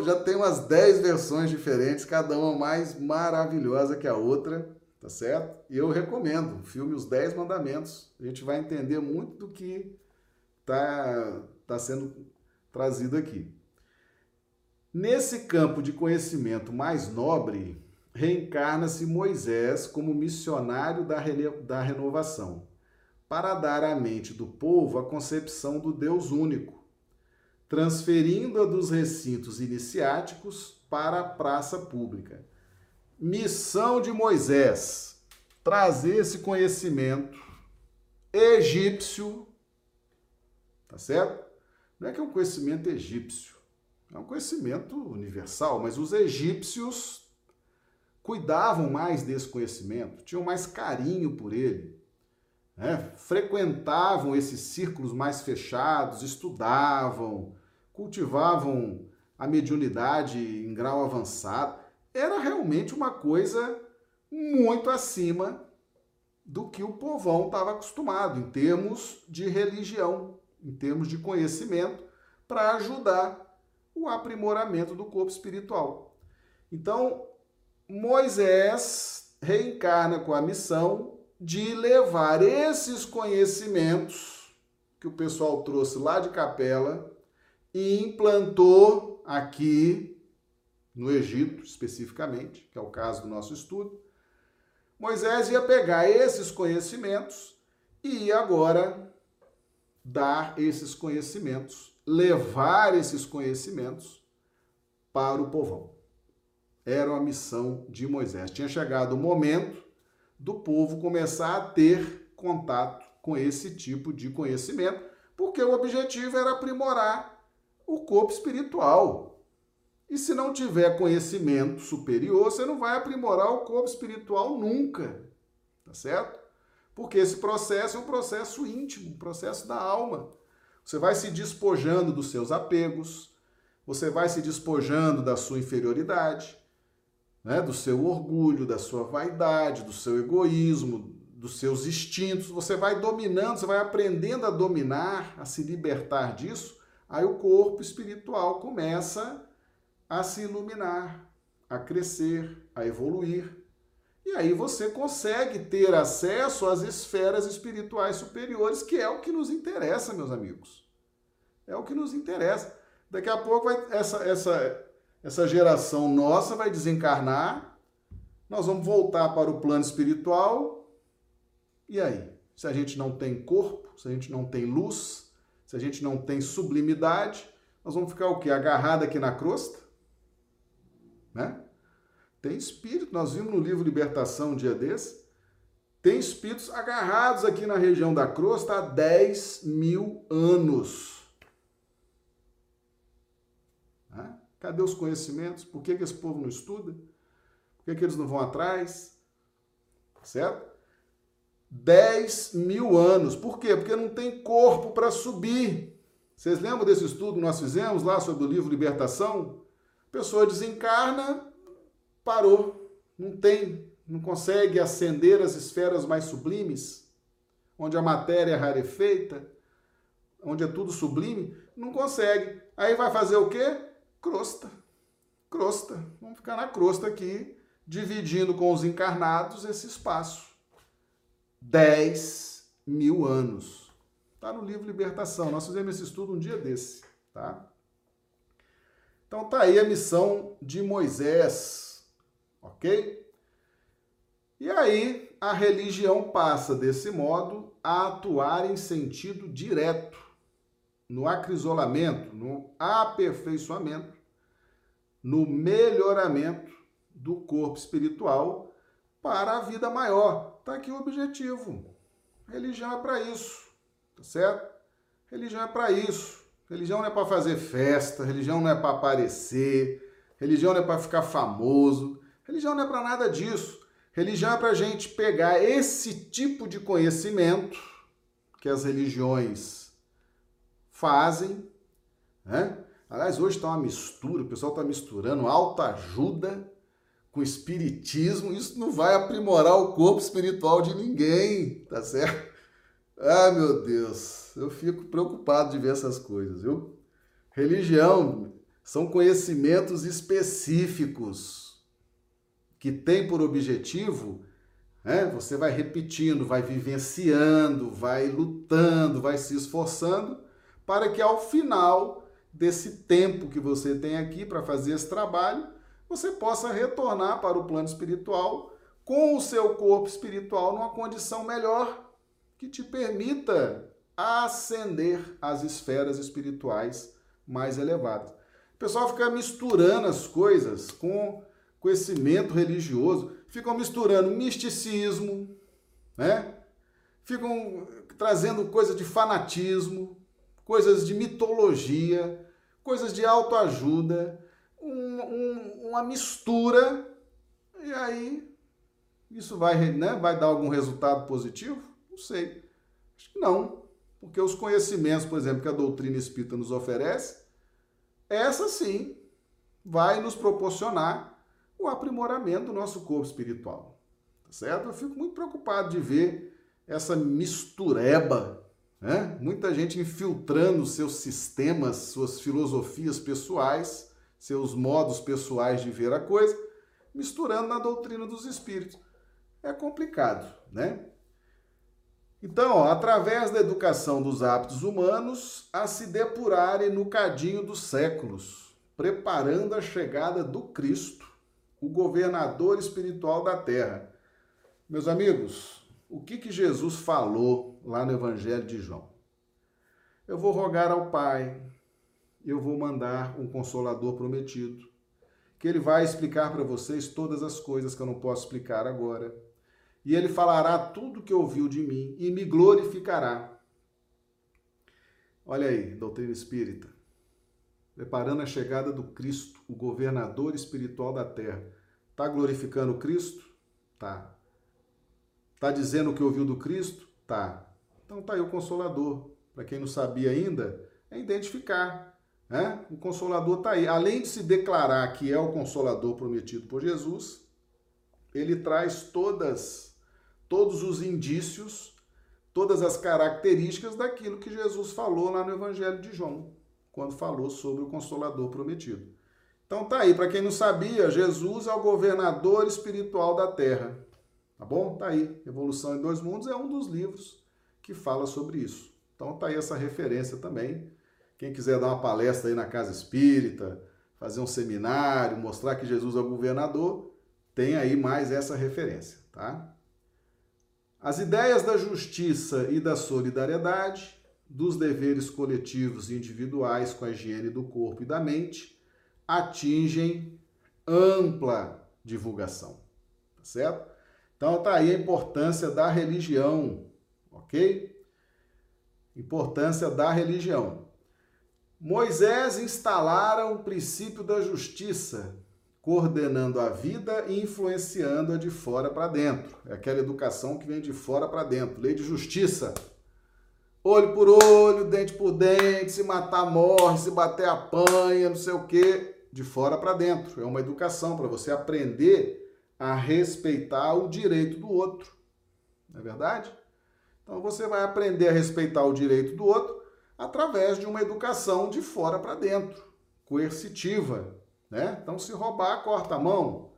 já tem umas dez versões diferentes, cada uma mais maravilhosa que a outra, tá certo? E eu recomendo o filme Os Dez Mandamentos. A gente vai entender muito do que está tá sendo trazido aqui. Nesse campo de conhecimento mais nobre, reencarna-se Moisés como missionário da, da renovação, para dar à mente do povo a concepção do Deus único, transferindo-a dos recintos iniciáticos para a praça pública. Missão de Moisés: trazer esse conhecimento egípcio, tá certo? Não é que é um conhecimento egípcio é um conhecimento universal, mas os egípcios cuidavam mais desse conhecimento, tinham mais carinho por ele, né? frequentavam esses círculos mais fechados, estudavam, cultivavam a mediunidade em grau avançado. Era realmente uma coisa muito acima do que o povão estava acostumado em termos de religião, em termos de conhecimento, para ajudar o aprimoramento do corpo espiritual. Então, Moisés reencarna com a missão de levar esses conhecimentos que o pessoal trouxe lá de Capela e implantou aqui no Egito, especificamente, que é o caso do nosso estudo. Moisés ia pegar esses conhecimentos e ia agora dar esses conhecimentos levar esses conhecimentos para o povão. Era a missão de Moisés. Tinha chegado o momento do povo começar a ter contato com esse tipo de conhecimento, porque o objetivo era aprimorar o corpo espiritual. E se não tiver conhecimento superior, você não vai aprimorar o corpo espiritual nunca. Tá certo? Porque esse processo é um processo íntimo, um processo da alma. Você vai se despojando dos seus apegos, você vai se despojando da sua inferioridade, né, do seu orgulho, da sua vaidade, do seu egoísmo, dos seus instintos. Você vai dominando, você vai aprendendo a dominar, a se libertar disso. Aí o corpo espiritual começa a se iluminar, a crescer, a evoluir. E aí você consegue ter acesso às esferas espirituais superiores, que é o que nos interessa, meus amigos. É o que nos interessa. Daqui a pouco vai, essa, essa, essa geração nossa vai desencarnar, nós vamos voltar para o plano espiritual. E aí? Se a gente não tem corpo, se a gente não tem luz, se a gente não tem sublimidade, nós vamos ficar o quê? Agarrado aqui na crosta? Né? Tem espírito, nós vimos no livro Libertação um dia desse, tem espíritos agarrados aqui na região da crosta há 10 mil anos. Cadê os conhecimentos? Por que, que esse povo não estuda? Por que, que eles não vão atrás? Certo? 10 mil anos. Por quê? Porque não tem corpo para subir. Vocês lembram desse estudo que nós fizemos lá sobre o livro Libertação? A pessoa desencarna, parou, não tem, não consegue ascender as esferas mais sublimes, onde a matéria é rarefeita, onde é tudo sublime, não consegue. Aí vai fazer o quê? Crosta. Crosta. Vamos ficar na crosta aqui, dividindo com os encarnados esse espaço. 10 mil anos. Está no livro Libertação. Nós fizemos esse estudo um dia desse, tá? Então tá aí a missão de Moisés ok? E aí a religião passa, desse modo, a atuar em sentido direto no acrisolamento, no aperfeiçoamento, no melhoramento do corpo espiritual para a vida maior. Está aqui o objetivo. Religião é para isso, tá certo? Religião é para isso. Religião não é para fazer festa, religião não é para aparecer, religião não é para ficar famoso, religião não é para nada disso. Religião é para a gente pegar esse tipo de conhecimento que as religiões fazem, né? Aliás, hoje está uma mistura, o pessoal está misturando autoajuda com espiritismo. Isso não vai aprimorar o corpo espiritual de ninguém, tá certo? Ah, meu Deus, eu fico preocupado de ver essas coisas, viu? Religião são conhecimentos específicos que tem por objetivo, né, você vai repetindo, vai vivenciando, vai lutando, vai se esforçando, para que ao final desse tempo que você tem aqui para fazer esse trabalho, você possa retornar para o plano espiritual com o seu corpo espiritual numa condição melhor que te permita ascender às esferas espirituais mais elevadas. O pessoal fica misturando as coisas com conhecimento religioso, ficam misturando misticismo, né? Ficam trazendo coisas de fanatismo, coisas de mitologia, coisas de autoajuda, um, um, uma mistura, e aí isso vai, né, vai dar algum resultado positivo? Não sei. Acho que não. Porque os conhecimentos, por exemplo, que a doutrina espírita nos oferece, essa sim vai nos proporcionar o aprimoramento do nosso corpo espiritual. Tá certo? Eu fico muito preocupado de ver essa mistureba, né? Muita gente infiltrando seus sistemas, suas filosofias pessoais, seus modos pessoais de ver a coisa, misturando na doutrina dos espíritos. É complicado, né? Então, ó, através da educação dos hábitos humanos, a se depurarem no cadinho dos séculos, preparando a chegada do Cristo, o governador espiritual da terra. Meus amigos, o que, que Jesus falou lá no Evangelho de João? Eu vou rogar ao Pai, eu vou mandar um consolador prometido, que ele vai explicar para vocês todas as coisas que eu não posso explicar agora. E ele falará tudo que ouviu de mim e me glorificará. Olha aí, doutrina espírita preparando a chegada do Cristo, o governador espiritual da terra. Está glorificando Cristo? Tá. Está dizendo o que ouviu do Cristo? Tá. Então tá aí o Consolador. Para quem não sabia ainda, é identificar. Né? O Consolador está aí. Além de se declarar que é o Consolador prometido por Jesus, ele traz todas, todos os indícios, todas as características daquilo que Jesus falou lá no Evangelho de João quando falou sobre o Consolador prometido. Então tá aí, para quem não sabia, Jesus é o governador espiritual da Terra. Tá bom? Tá aí. Evolução em Dois Mundos é um dos livros que fala sobre isso. Então tá aí essa referência também. Quem quiser dar uma palestra aí na Casa Espírita, fazer um seminário, mostrar que Jesus é o governador, tem aí mais essa referência, tá? As ideias da justiça e da solidariedade dos deveres coletivos e individuais com a higiene do corpo e da mente atingem ampla divulgação, tá certo? Então tá aí a importância da religião, ok? Importância da religião. Moisés instalara o princípio da justiça, coordenando a vida e influenciando-a de fora para dentro. É aquela educação que vem de fora para dentro. Lei de justiça olho por olho, dente por dente, se matar morre, se bater apanha, não sei o quê, de fora para dentro. É uma educação para você aprender a respeitar o direito do outro. Não é verdade? Então você vai aprender a respeitar o direito do outro através de uma educação de fora para dentro, coercitiva, né? Então se roubar, corta a mão.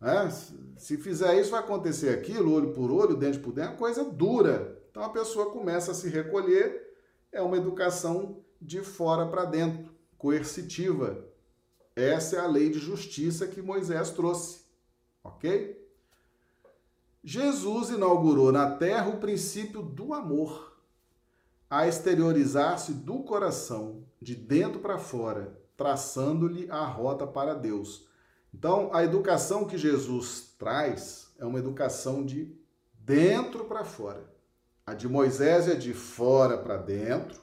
Né? Se fizer isso, vai acontecer aquilo, olho por olho, dente por dente, é coisa dura, então a pessoa começa a se recolher, é uma educação de fora para dentro, coercitiva. Essa é a lei de justiça que Moisés trouxe, ok? Jesus inaugurou na terra o princípio do amor, a exteriorizar-se do coração, de dentro para fora, traçando-lhe a rota para Deus. Então, a educação que Jesus traz é uma educação de dentro para fora. A de Moisés é de fora para dentro,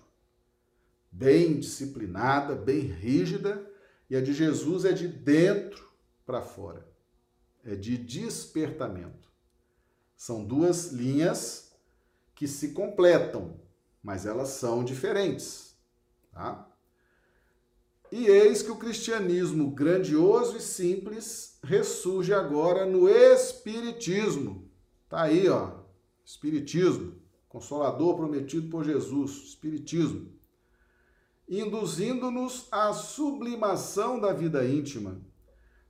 bem disciplinada, bem rígida, e a de Jesus é de dentro para fora. É de despertamento. São duas linhas que se completam, mas elas são diferentes, tá? E eis que o cristianismo grandioso e simples ressurge agora no espiritismo. Tá aí, ó. Espiritismo, consolador prometido por Jesus, espiritismo. Induzindo-nos à sublimação da vida íntima,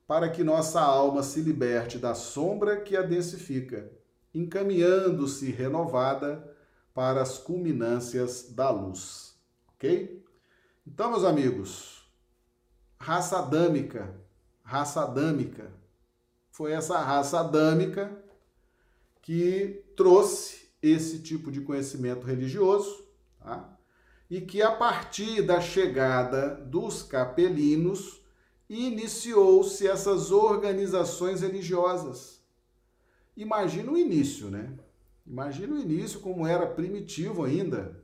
para que nossa alma se liberte da sombra que a densifica encaminhando-se renovada para as culminâncias da luz. Ok? Então, meus amigos, raça adâmica, raça adâmica, foi essa raça adâmica que trouxe esse tipo de conhecimento religioso, tá? e que a partir da chegada dos capelinos iniciou-se essas organizações religiosas Imagina o início, né? Imagina o início como era primitivo ainda,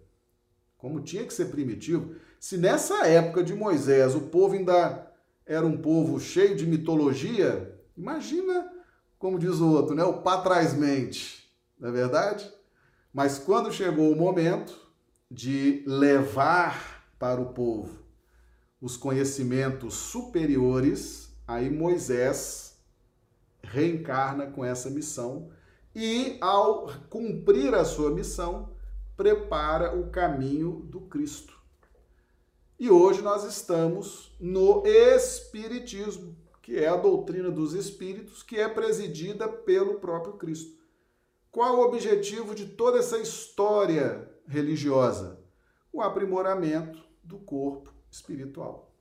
como tinha que ser primitivo. Se nessa época de Moisés o povo ainda era um povo cheio de mitologia, imagina, como diz o outro, né? O patrasmente, não é verdade? Mas quando chegou o momento de levar para o povo os conhecimentos superiores, aí Moisés reencarna com essa missão e, ao cumprir a sua missão, prepara o caminho do Cristo. E hoje nós estamos no Espiritismo, que é a doutrina dos Espíritos, que é presidida pelo próprio Cristo. Qual o objetivo de toda essa história religiosa? O aprimoramento do corpo espiritual.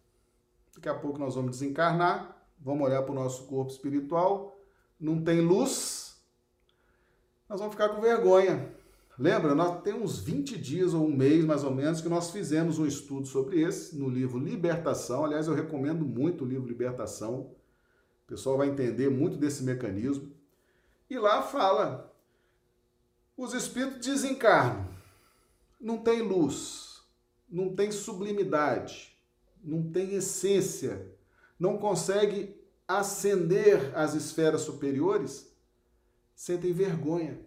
Daqui a pouco nós vamos desencarnar, vamos olhar para o nosso corpo espiritual não tem luz, nós vamos ficar com vergonha. Lembra, nós tem uns 20 dias ou um mês mais ou menos que nós fizemos um estudo sobre esse no livro Libertação. Aliás, eu recomendo muito o livro Libertação. O pessoal vai entender muito desse mecanismo. E lá fala: os espíritos desencarnam, não tem luz, não tem sublimidade, não tem essência, não consegue ascender às esferas superiores, sentem vergonha.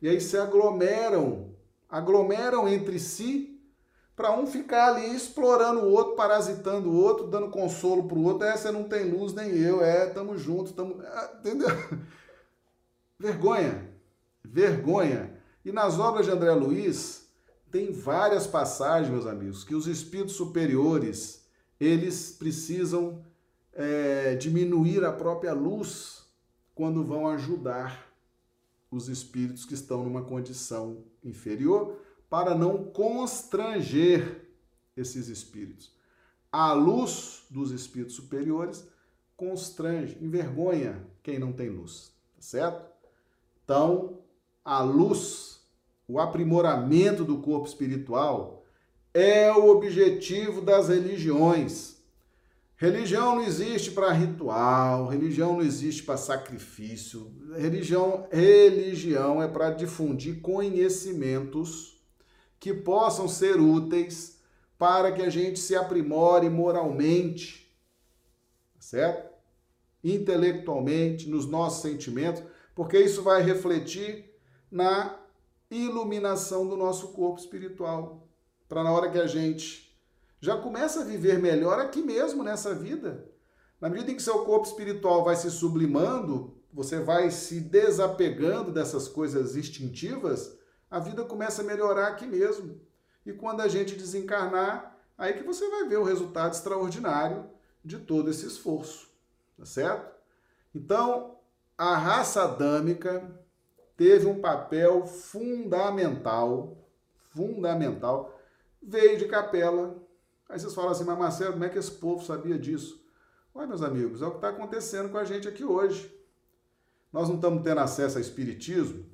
E aí se aglomeram, aglomeram entre si para um ficar ali explorando o outro, parasitando o outro, dando consolo para o outro. É, você não tem luz, nem eu. É, tamo junto, tamo. É, entendeu? [LAUGHS] Vergonha. Vergonha. E nas obras de André Luiz, tem várias passagens, meus amigos, que os espíritos superiores, eles precisam é, diminuir a própria luz quando vão ajudar os espíritos que estão numa condição inferior para não constranger esses espíritos. A luz dos espíritos superiores constrange, envergonha quem não tem luz, tá certo? Então, a luz, o aprimoramento do corpo espiritual é o objetivo das religiões Religião não existe para ritual, religião não existe para sacrifício. Religião, religião é para difundir conhecimentos que possam ser úteis para que a gente se aprimore moralmente, certo? Intelectualmente, nos nossos sentimentos, porque isso vai refletir na iluminação do nosso corpo espiritual. Para na hora que a gente já começa a viver melhor aqui mesmo nessa vida. Na medida em que seu corpo espiritual vai se sublimando, você vai se desapegando dessas coisas instintivas, a vida começa a melhorar aqui mesmo. E quando a gente desencarnar, aí que você vai ver o resultado extraordinário de todo esse esforço, tá certo? Então, a raça adâmica teve um papel fundamental, fundamental, veio de capela Aí vocês falam assim, mas Marcelo, como é que esse povo sabia disso? Olha, meus amigos, é o que está acontecendo com a gente aqui hoje. nós não estamos tendo acesso a espiritismo,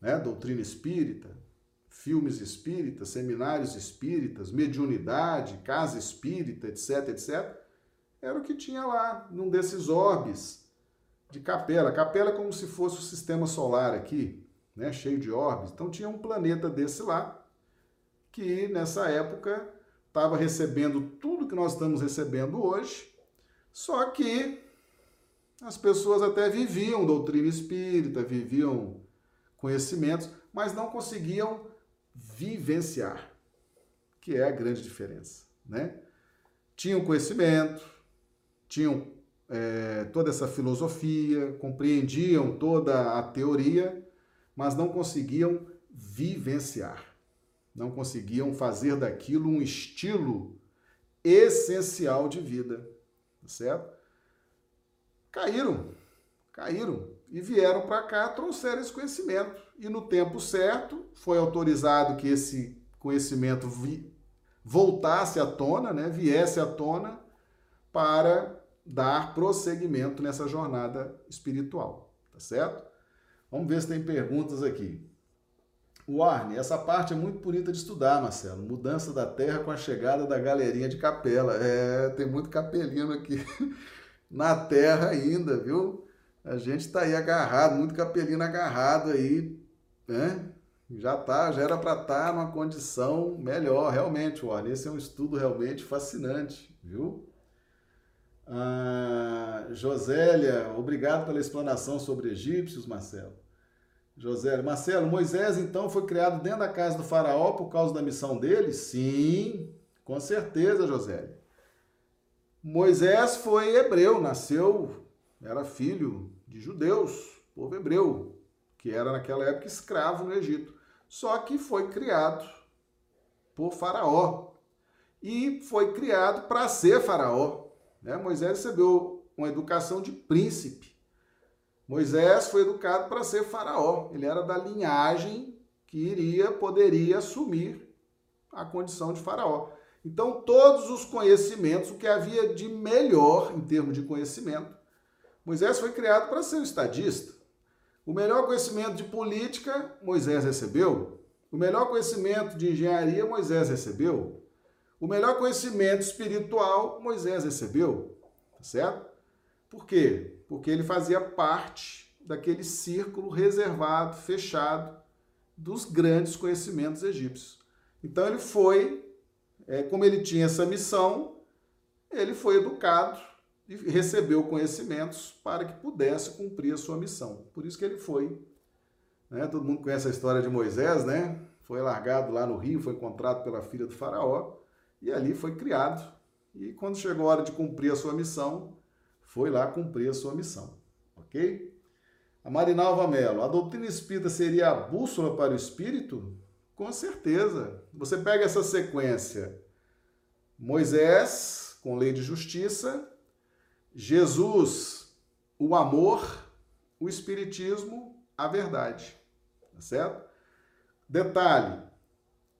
né? doutrina espírita, filmes espíritas, seminários espíritas, mediunidade, casa espírita, etc, etc. Era o que tinha lá, num desses orbes de capela. Capela é como se fosse o sistema solar aqui, né? cheio de orbes. Então tinha um planeta desse lá, que nessa época estava recebendo tudo que nós estamos recebendo hoje, só que as pessoas até viviam doutrina espírita, viviam conhecimentos, mas não conseguiam vivenciar, que é a grande diferença, né? Tinham conhecimento, tinham é, toda essa filosofia, compreendiam toda a teoria, mas não conseguiam vivenciar, não conseguiam fazer daquilo um estilo essencial de vida, tá certo? Caíram, caíram e vieram para cá, trouxeram esse conhecimento. E no tempo certo, foi autorizado que esse conhecimento vi, voltasse à tona, né, viesse à tona, para dar prosseguimento nessa jornada espiritual, tá certo? Vamos ver se tem perguntas aqui. Warne, essa parte é muito bonita de estudar, Marcelo. Mudança da Terra com a chegada da galerinha de capela. É, tem muito capelino aqui [LAUGHS] na Terra ainda, viu? A gente está aí agarrado, muito capelino agarrado aí, né? Já tá, já era para estar tá numa condição melhor, realmente, Warne. Esse é um estudo realmente fascinante, viu? Ah, Josélia, obrigado pela explanação sobre egípcios, Marcelo. Josélia, Marcelo, Moisés então foi criado dentro da casa do faraó por causa da missão dele? Sim, com certeza, Josélia. Moisés foi hebreu, nasceu, era filho de judeus, povo hebreu, que era naquela época escravo no Egito. Só que foi criado por Faraó e foi criado para ser Faraó. Né? Moisés recebeu uma educação de príncipe. Moisés foi educado para ser faraó. Ele era da linhagem que iria, poderia assumir a condição de faraó. Então, todos os conhecimentos, o que havia de melhor em termos de conhecimento, Moisés foi criado para ser um estadista. O melhor conhecimento de política, Moisés recebeu. O melhor conhecimento de engenharia, Moisés recebeu. O melhor conhecimento espiritual Moisés recebeu, tá certo? Por quê? Porque ele fazia parte daquele círculo reservado, fechado, dos grandes conhecimentos egípcios. Então ele foi, é, como ele tinha essa missão, ele foi educado e recebeu conhecimentos para que pudesse cumprir a sua missão. Por isso que ele foi. Né? Todo mundo conhece a história de Moisés, né? Foi largado lá no rio, foi encontrado pela filha do faraó e ali foi criado. E quando chegou a hora de cumprir a sua missão, foi lá cumprir a sua missão. Ok? A Marinalva Mello, a doutrina espírita seria a bússola para o espírito? Com certeza. Você pega essa sequência: Moisés, com lei de justiça, Jesus, o amor, o espiritismo, a verdade. Tá certo? Detalhe: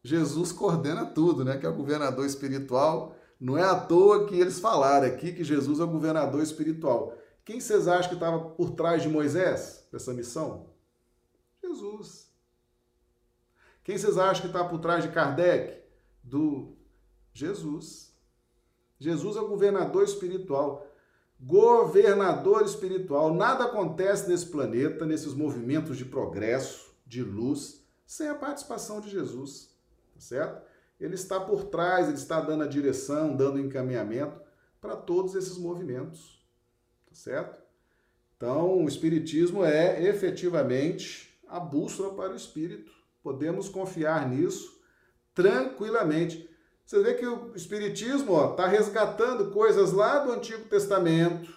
Jesus coordena tudo, né? Que é o governador espiritual. Não é à toa que eles falaram aqui que Jesus é o governador espiritual. Quem vocês acham que estava por trás de Moisés, dessa missão? Jesus. Quem vocês acham que está por trás de Kardec? Do Jesus. Jesus é o governador espiritual. Governador espiritual. Nada acontece nesse planeta, nesses movimentos de progresso, de luz, sem a participação de Jesus tá certo? Ele está por trás, ele está dando a direção, dando encaminhamento para todos esses movimentos, tá certo? Então, o Espiritismo é efetivamente a bússola para o espírito. Podemos confiar nisso tranquilamente. Você vê que o Espiritismo está resgatando coisas lá do Antigo Testamento,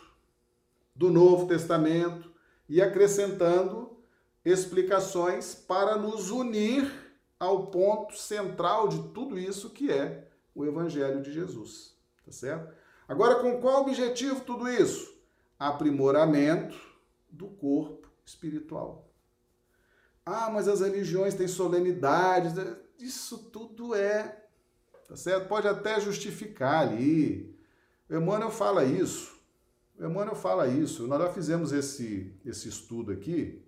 do Novo Testamento e acrescentando explicações para nos unir ao ponto central de tudo isso que é o Evangelho de Jesus. Tá certo? Agora, com qual objetivo tudo isso? Aprimoramento do corpo espiritual. Ah, mas as religiões têm solenidades. Né? Isso tudo é. Tá certo? Pode até justificar ali. O Emmanuel fala isso. O Emmanuel fala isso. Nós já fizemos esse, esse estudo aqui,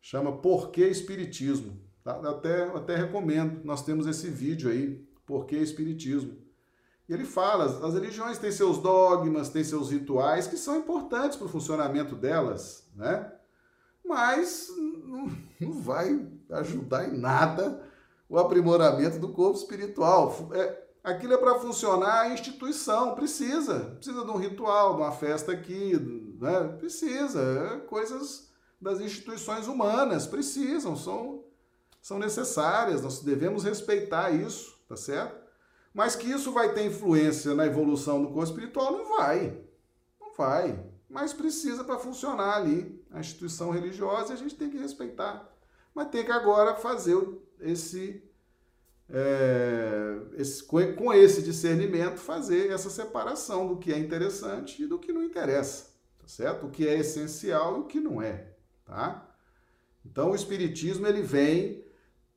chama Por que Espiritismo? Tá? Até, até recomendo. Nós temos esse vídeo aí, Por que Espiritismo? E ele fala, as religiões têm seus dogmas, têm seus rituais que são importantes para o funcionamento delas, né? Mas não, não vai ajudar em nada o aprimoramento do corpo espiritual. É, aquilo é para funcionar a instituição, precisa. Precisa de um ritual, de uma festa aqui, né? Precisa. É coisas das instituições humanas, precisam, são, são necessárias, nós devemos respeitar isso, tá certo? Mas que isso vai ter influência na evolução do corpo espiritual, não vai. Não vai. Mas precisa para funcionar ali a instituição religiosa e a gente tem que respeitar. Mas tem que agora fazer esse, é, esse, com esse discernimento, fazer essa separação do que é interessante e do que não interessa, tá certo? O que é essencial e o que não é, tá? Então o espiritismo ele vem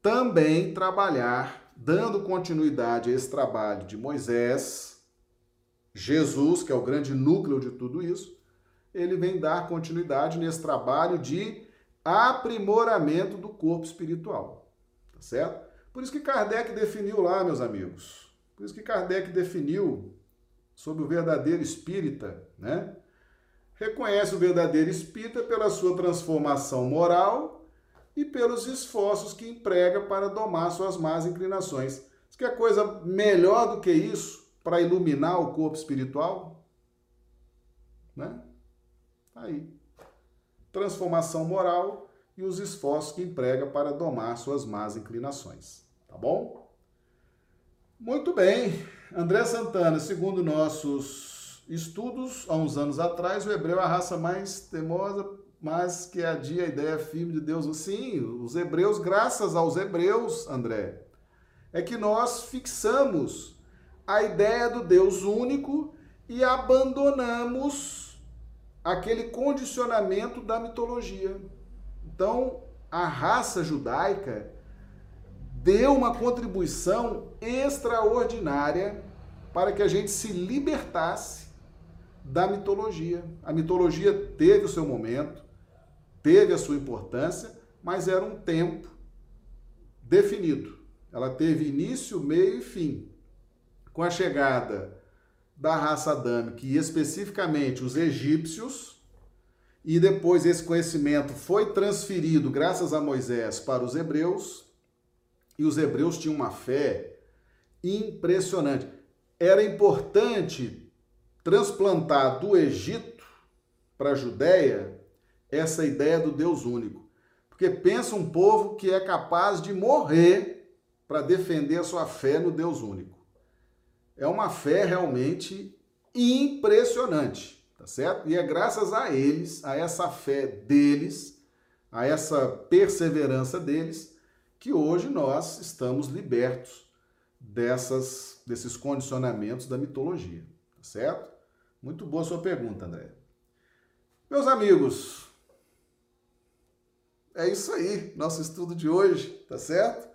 também trabalhar dando continuidade a esse trabalho de Moisés, Jesus, que é o grande núcleo de tudo isso, ele vem dar continuidade nesse trabalho de aprimoramento do corpo espiritual. Tá certo? Por isso que Kardec definiu lá, meus amigos. Por isso que Kardec definiu sobre o verdadeiro espírita, né? Reconhece o verdadeiro espírita pela sua transformação moral e pelos esforços que emprega para domar suas más inclinações. Você quer coisa melhor do que isso para iluminar o corpo espiritual? Né? Tá aí. Transformação moral e os esforços que emprega para domar suas más inclinações. Tá bom? Muito bem. André Santana, segundo nossos estudos, há uns anos atrás, o hebreu é a raça mais teimosa mas que adia a ideia firme de Deus. Sim, os hebreus, graças aos hebreus, André, é que nós fixamos a ideia do Deus único e abandonamos aquele condicionamento da mitologia. Então, a raça judaica deu uma contribuição extraordinária para que a gente se libertasse da mitologia. A mitologia teve o seu momento, teve a sua importância, mas era um tempo definido. Ela teve início, meio e fim. Com a chegada da raça adâmica e especificamente os egípcios, e depois esse conhecimento foi transferido, graças a Moisés, para os hebreus, e os hebreus tinham uma fé impressionante. Era importante transplantar do Egito para a Judéia essa ideia do Deus único. Porque pensa um povo que é capaz de morrer para defender a sua fé no Deus único. É uma fé realmente impressionante, tá certo? E é graças a eles, a essa fé deles, a essa perseverança deles, que hoje nós estamos libertos dessas, desses condicionamentos da mitologia, tá certo? Muito boa sua pergunta, André. Meus amigos, é isso aí, nosso estudo de hoje, tá certo?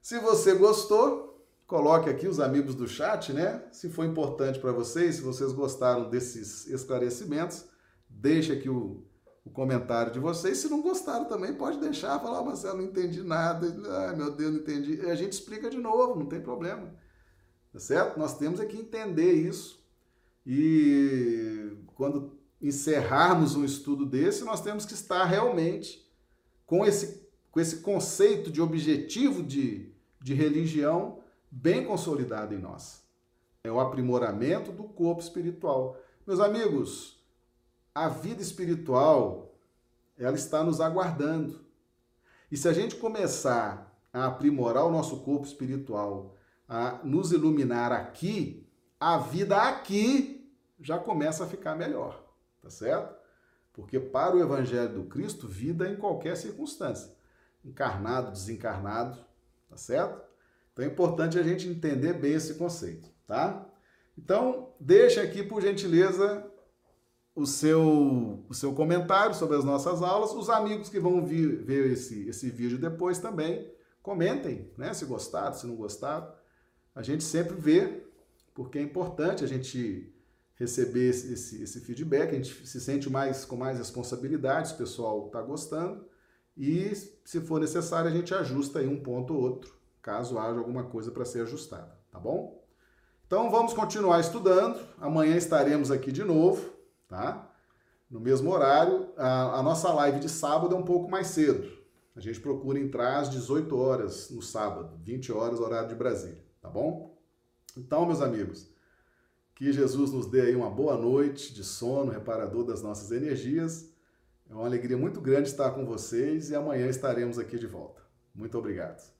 Se você gostou, coloque aqui os amigos do chat, né? Se foi importante para vocês, se vocês gostaram desses esclarecimentos, deixe aqui o, o comentário de vocês. Se não gostaram também, pode deixar, falar, mas eu não entendi nada. Ai, meu Deus, não entendi. E a gente explica de novo, não tem problema. Tá certo? Nós temos é que entender isso. E quando encerrarmos um estudo desse, nós temos que estar realmente com esse, com esse conceito de objetivo de, de religião bem consolidado em nós. É o aprimoramento do corpo espiritual. Meus amigos, a vida espiritual, ela está nos aguardando. E se a gente começar a aprimorar o nosso corpo espiritual, a nos iluminar aqui, a vida aqui já começa a ficar melhor, tá certo? Porque para o Evangelho do Cristo, vida é em qualquer circunstância. Encarnado, desencarnado, tá certo? Então é importante a gente entender bem esse conceito, tá? Então, deixa aqui, por gentileza, o seu, o seu comentário sobre as nossas aulas. Os amigos que vão vir, ver esse, esse vídeo depois também, comentem, né? Se gostaram, se não gostaram. A gente sempre vê, porque é importante a gente receber esse, esse, esse feedback, a gente se sente mais com mais responsabilidade, o pessoal está gostando, e se for necessário a gente ajusta aí um ponto ou outro, caso haja alguma coisa para ser ajustada, tá bom? Então vamos continuar estudando, amanhã estaremos aqui de novo, tá? No mesmo horário, a, a nossa live de sábado é um pouco mais cedo, a gente procura entrar às 18 horas no sábado, 20 horas horário de Brasília, tá bom? Então, meus amigos, que Jesus nos dê aí uma boa noite de sono, reparador das nossas energias. É uma alegria muito grande estar com vocês e amanhã estaremos aqui de volta. Muito obrigado.